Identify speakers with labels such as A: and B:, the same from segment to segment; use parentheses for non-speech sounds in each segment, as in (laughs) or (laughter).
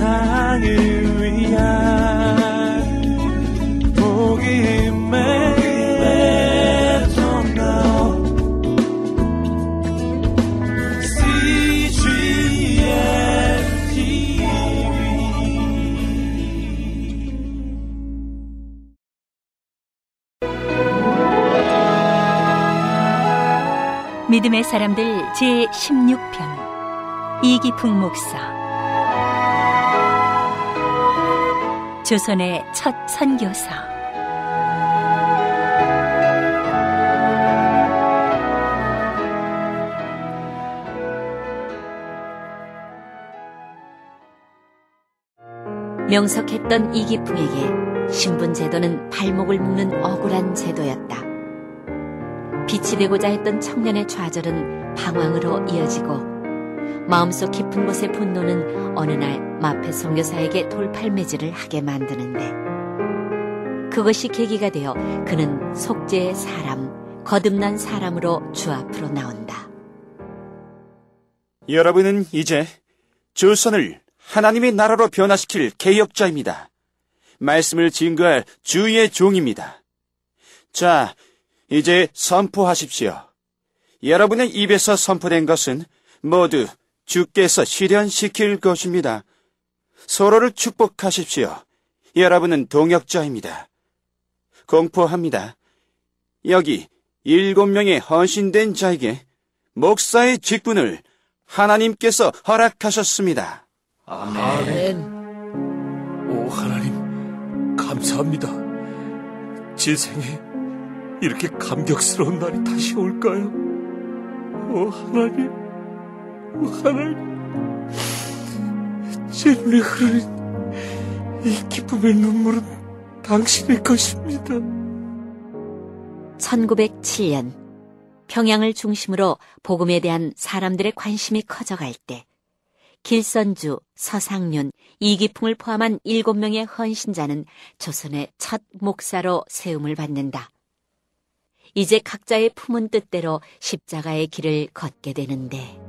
A: 세상을 위한 복음의
B: 믿음의 사람들 제 16편. 이기풍 목사 조선의 첫 선교사 명석했던 이기풍에게 신분 제도는 발목을 묶는 억울한 제도였다. 빛이 되고자 했던 청년의 좌절은 방황으로 이어지고 마음속 깊은 곳의 분노는 어느 날 마페 선교사에게 돌팔매질을 하게 만드는데 그것이 계기가 되어 그는 속죄의 사람, 거듭난 사람으로 주 앞으로 나온다.
C: 여러분은 이제 조선을 하나님의 나라로 변화시킬 개혁자입니다. 말씀을 증거할 주의 종입니다. 자, 이제 선포하십시오. 여러분의 입에서 선포된 것은 모두 주께서 실현시킬 것입니다. 서로를 축복하십시오. 여러분은 동역자입니다. 공포합니다. 여기 일곱 명의 헌신된 자에게 목사의 직분을 하나님께서 허락하셨습니다.
D: 아멘.
E: 오 하나님 감사합니다. 제 생에 이렇게 감격스러운 날이 다시 올까요? 오 하나님, 오 하나님, 제 눈에 흐르는 이 기쁨의 눈물은 당신의 것입니다.
B: 1907년 평양을 중심으로 복음에 대한 사람들의 관심이 커져갈 때 길선주, 서상륜, 이기풍을 포함한 일곱 명의 헌신자는 조선의 첫 목사로 세움을 받는다. 이제 각자의 품은 뜻대로 십자가의 길을 걷게 되는데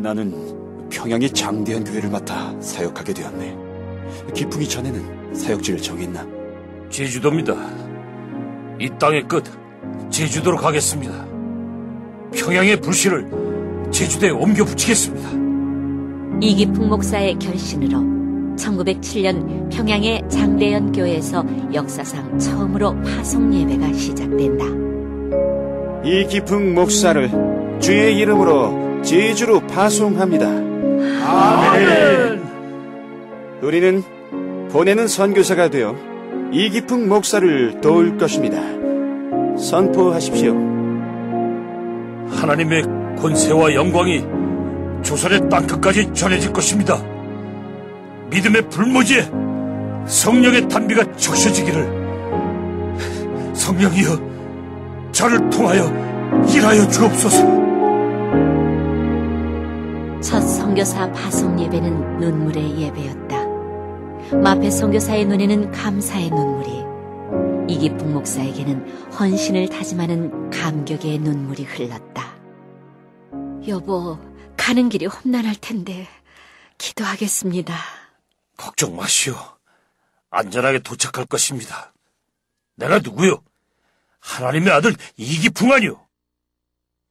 C: 나는 평양의 장대한 교회를 맡아 사역하게 되었네. 기풍이 전에는 사역지를 정했나?
E: 제주도입니다. 이 땅의 끝 제주도로 가겠습니다. 평양의 불씨를 제주도에 옮겨 붙이겠습니다.
B: 이기풍 목사의 결신으로 1907년 평양의 장대연 교회에서 역사상 처음으로 파송 예배가 시작된다.
C: 이 깊은 목사를 주의 이름으로 제주로 파송합니다.
E: 아멘.
C: 우리는 보내는 선교사가 되어 이 깊은 목사를 도울 것입니다. 선포하십시오.
E: 하나님의 권세와 영광이 조선의 땅끝까지 전해질 것입니다. 믿음의 불모지에 성령의 단비가 적셔지기를 성령이여 저를 통하여 일하여 주옵소서
B: 첫 선교사 파송 예배는 눈물의 예배였다. 마페 선교사의 눈에는 감사의 눈물이 이기풍 목사에게는 헌신을 다짐하는 감격의 눈물이 흘렀다. 여보, 가는 길이 험난할 텐데 기도하겠습니다.
E: 걱정 마시오. 안전하게 도착할 것입니다. 내가 누구요? 하나님의 아들 이기풍 아니오.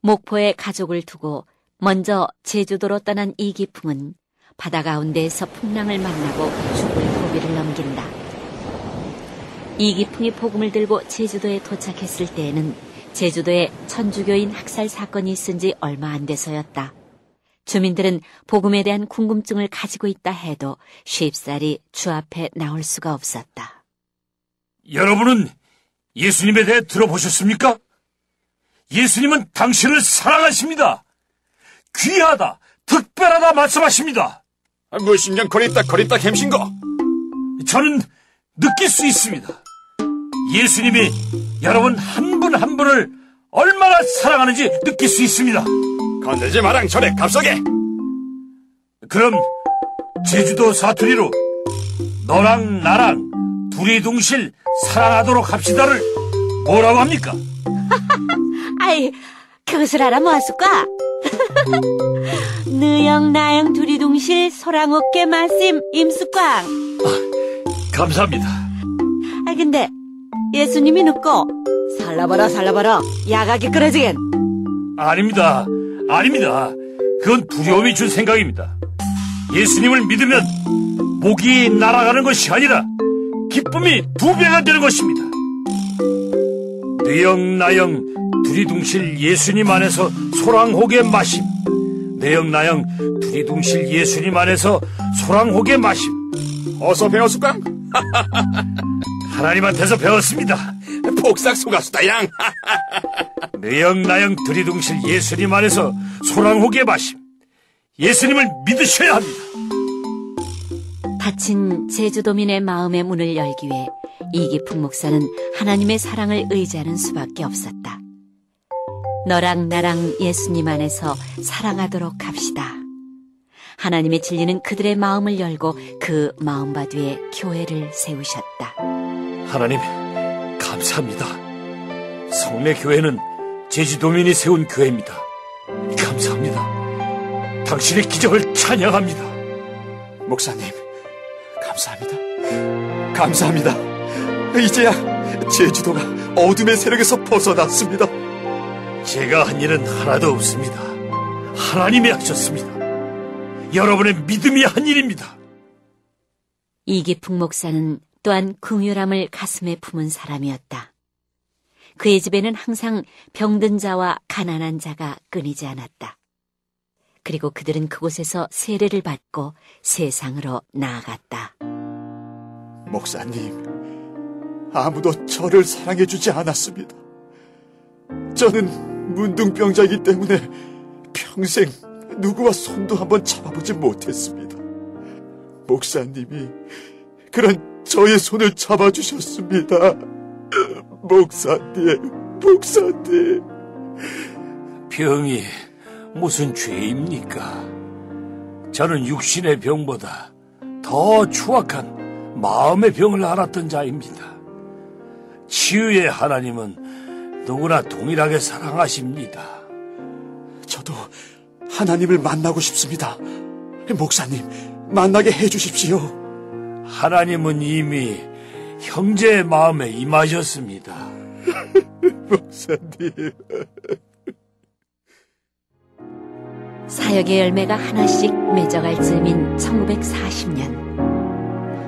B: 목포에 가족을 두고 먼저 제주도로 떠난 이 기풍은 바다 가운데에서 풍랑을 만나고 죽을 고비를 넘긴다. 이 기풍이 복음을 들고 제주도에 도착했을 때에는 제주도에 천주교인 학살 사건이 있은 지 얼마 안 돼서였다. 주민들은 복음에 대한 궁금증을 가지고 있다 해도 쉽사리 주 앞에 나올 수가 없었다.
E: 여러분은 예수님에 대해 들어보셨습니까? 예수님은 당신을 사랑하십니다. 귀하다, 특별하다 말씀하십니다.
C: 무엇이냐 거리다 거리다 햄신 거.
E: 저는 느낄 수 있습니다. 예수님이 여러분 한 분한 한 분을 얼마나 사랑하는지 느낄 수 있습니다.
C: 건들지 마랑 절에 갑석에.
E: 그럼 제주도 사투리로 너랑 나랑 둘이둥실 사랑하도록 합시다를 뭐라고 합니까? (laughs)
B: 아이, 그것을 알아 뭐하을까? (laughs) 너영 나영 둘이둥실
A: 두리둥실 소랑어깨 말씀 임숙광.
E: 감사합니다.
A: 아 근데 예수님이 눕고 살라봐라 살라봐라 야가게 끊어지겐.
E: 아닙니다. 아닙니다. 그건 두려움이 준 생각입니다. 예수님을 믿으면 목이 날아가는 것이 아니라 기쁨이 두 배가 되는 것입니다. 뇌영나영 두리둥실 예수님 안에서 소랑혹의 마심. 뇌영나영 두리둥실 예수님 안에서 소랑혹의 마심.
C: 어서 배웠을까? (laughs)
E: 하나님한테서 배웠습니다.
C: 복삭 속았수다 양. (laughs)
E: 뇌영나영 두리둥실 예수님 안에서 소랑혹의 마심. 예수님을 믿으셔야 합니다.
B: 닫힌 제주도민의 마음의 문을 열기 위해 이기풍 목사는 하나님의 사랑을 의지하는 수밖에 없었다. 너랑 나랑 예수님 안에서 사랑하도록 합시다. 하나님의 진리는 그들의 마음을 열고 그 마음밭 위에 교회를 세우셨다.
E: 하나님, 감사합니다. 성내 교회는 제주도민이 세운 교회입니다. 감사합니다. 당신의 기적을 찬양합니다.
C: 목사님, 감사합니다. 감사합니다. 이제야 제주도가 어둠의 세력에서 벗어났습니다.
E: 제가 한 일은 하나도 없습니다. 하나님이 하셨습니다. 여러분의 믿음이 한 일입니다.
B: 이기풍 목사는 또한 긍휼함을 가슴에 품은 사람이었다. 그의 집에는 항상 병든 자와 가난한 자가 끊이지 않았다. 그리고 그들은 그곳에서 세례를 받고 세상으로 나아갔다.
C: 목사님, 아무도 저를 사랑해주지 않았습니다. 저는 문둥병자이기 때문에 평생 누구와 손도 한번 잡아보지 못했습니다. 목사님이 그런 저의 손을 잡아주셨습니다. 목사님, 목사님.
E: 병이 무슨 죄입니까? 저는 육신의 병보다 더 추악한 마음의 병을 앓았던 자입니다. 치유의 하나님은 누구나 동일하게 사랑하십니다.
C: 저도 하나님을 만나고 싶습니다. 목사님, 만나게 해주십시오.
E: 하나님은 이미 형제의 마음에 임하셨습니다. (laughs)
C: 목사님.
B: 사역의 열매가 하나씩 맺어갈 즈음인 1940년.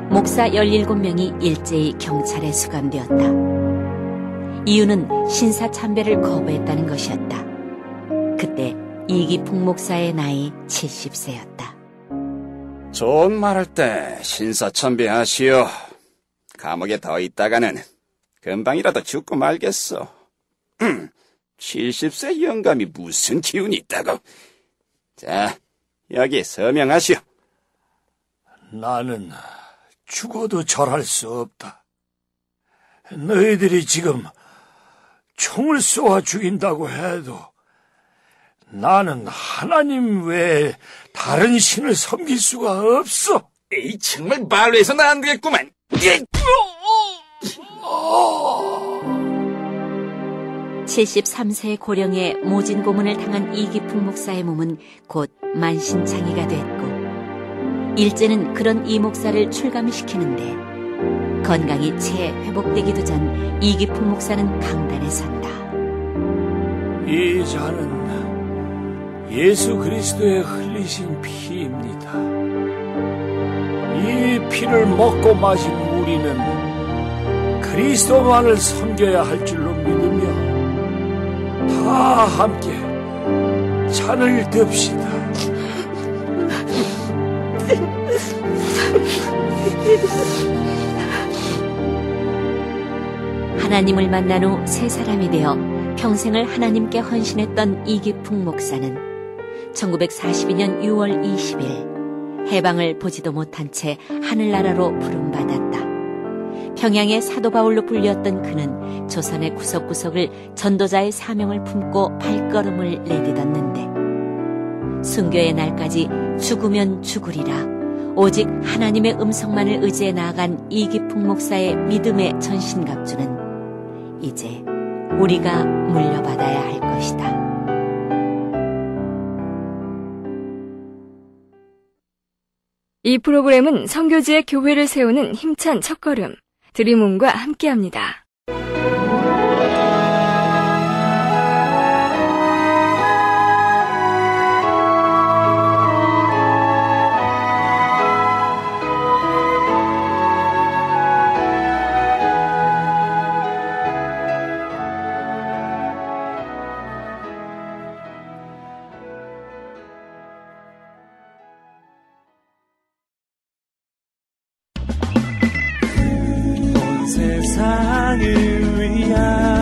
B: 목사 17명이 일제히 경찰에 수감되었다. 이유는 신사 참배를 거부했다는 것이었다. 그때 이기풍 목사의 나이 70세였다.
D: 좋은 말할 때 신사 참배하시오. 감옥에 더 있다가는 금방이라도 죽고 말겠어. 음, 70세 영감이 무슨 기운이 있다고. 자, 여기 서명하시오.
E: 나는 죽어도 절할 수 없다. 너희들이 지금 총을 쏘아 죽인다고 해도 나는 하나님 외에 다른 신을 섬길 수가 없어.
D: 에이, 정말 말로 해서는 안 되겠구만. 예!
B: 73세 고령의 모진 고문을 당한 이기풍 목사의 몸은 곧 만신창이가 됐고 일제는 그런 이 목사를 출감시키는데 건강이 채 회복되기도 전 이기풍 목사는 강단에 선다.
E: 이 잔은 예수 그리스도의 흘리신 피입니다. 이 피를 먹고 마신 우리는 그리스도만을 섬겨야 할 줄로 믿으며 다 함께 잔을 듭시다. (laughs)
B: 하나님을 만난 후 새 사람이 되어 평생을 하나님께 헌신했던 이기풍 목사는 1942년 6월 20일 해방을 보지도 못한 채 하늘나라로 부름받았다. 평양의 사도 바울로 불렸던 그는 조선의 구석구석을 전도자의 사명을 품고 발걸음을 내딛었는데 순교의 날까지 죽으면 죽으리라 오직 하나님의 음성만을 의지해 나아간 이기풍 목사의 믿음의 전신갑주는 이제 우리가 물려받아야 할 것이다.
F: 이 프로그램은 성교지의 교회를 세우는 힘찬 첫걸음, 드림온과 함께합니다. 세상을 위한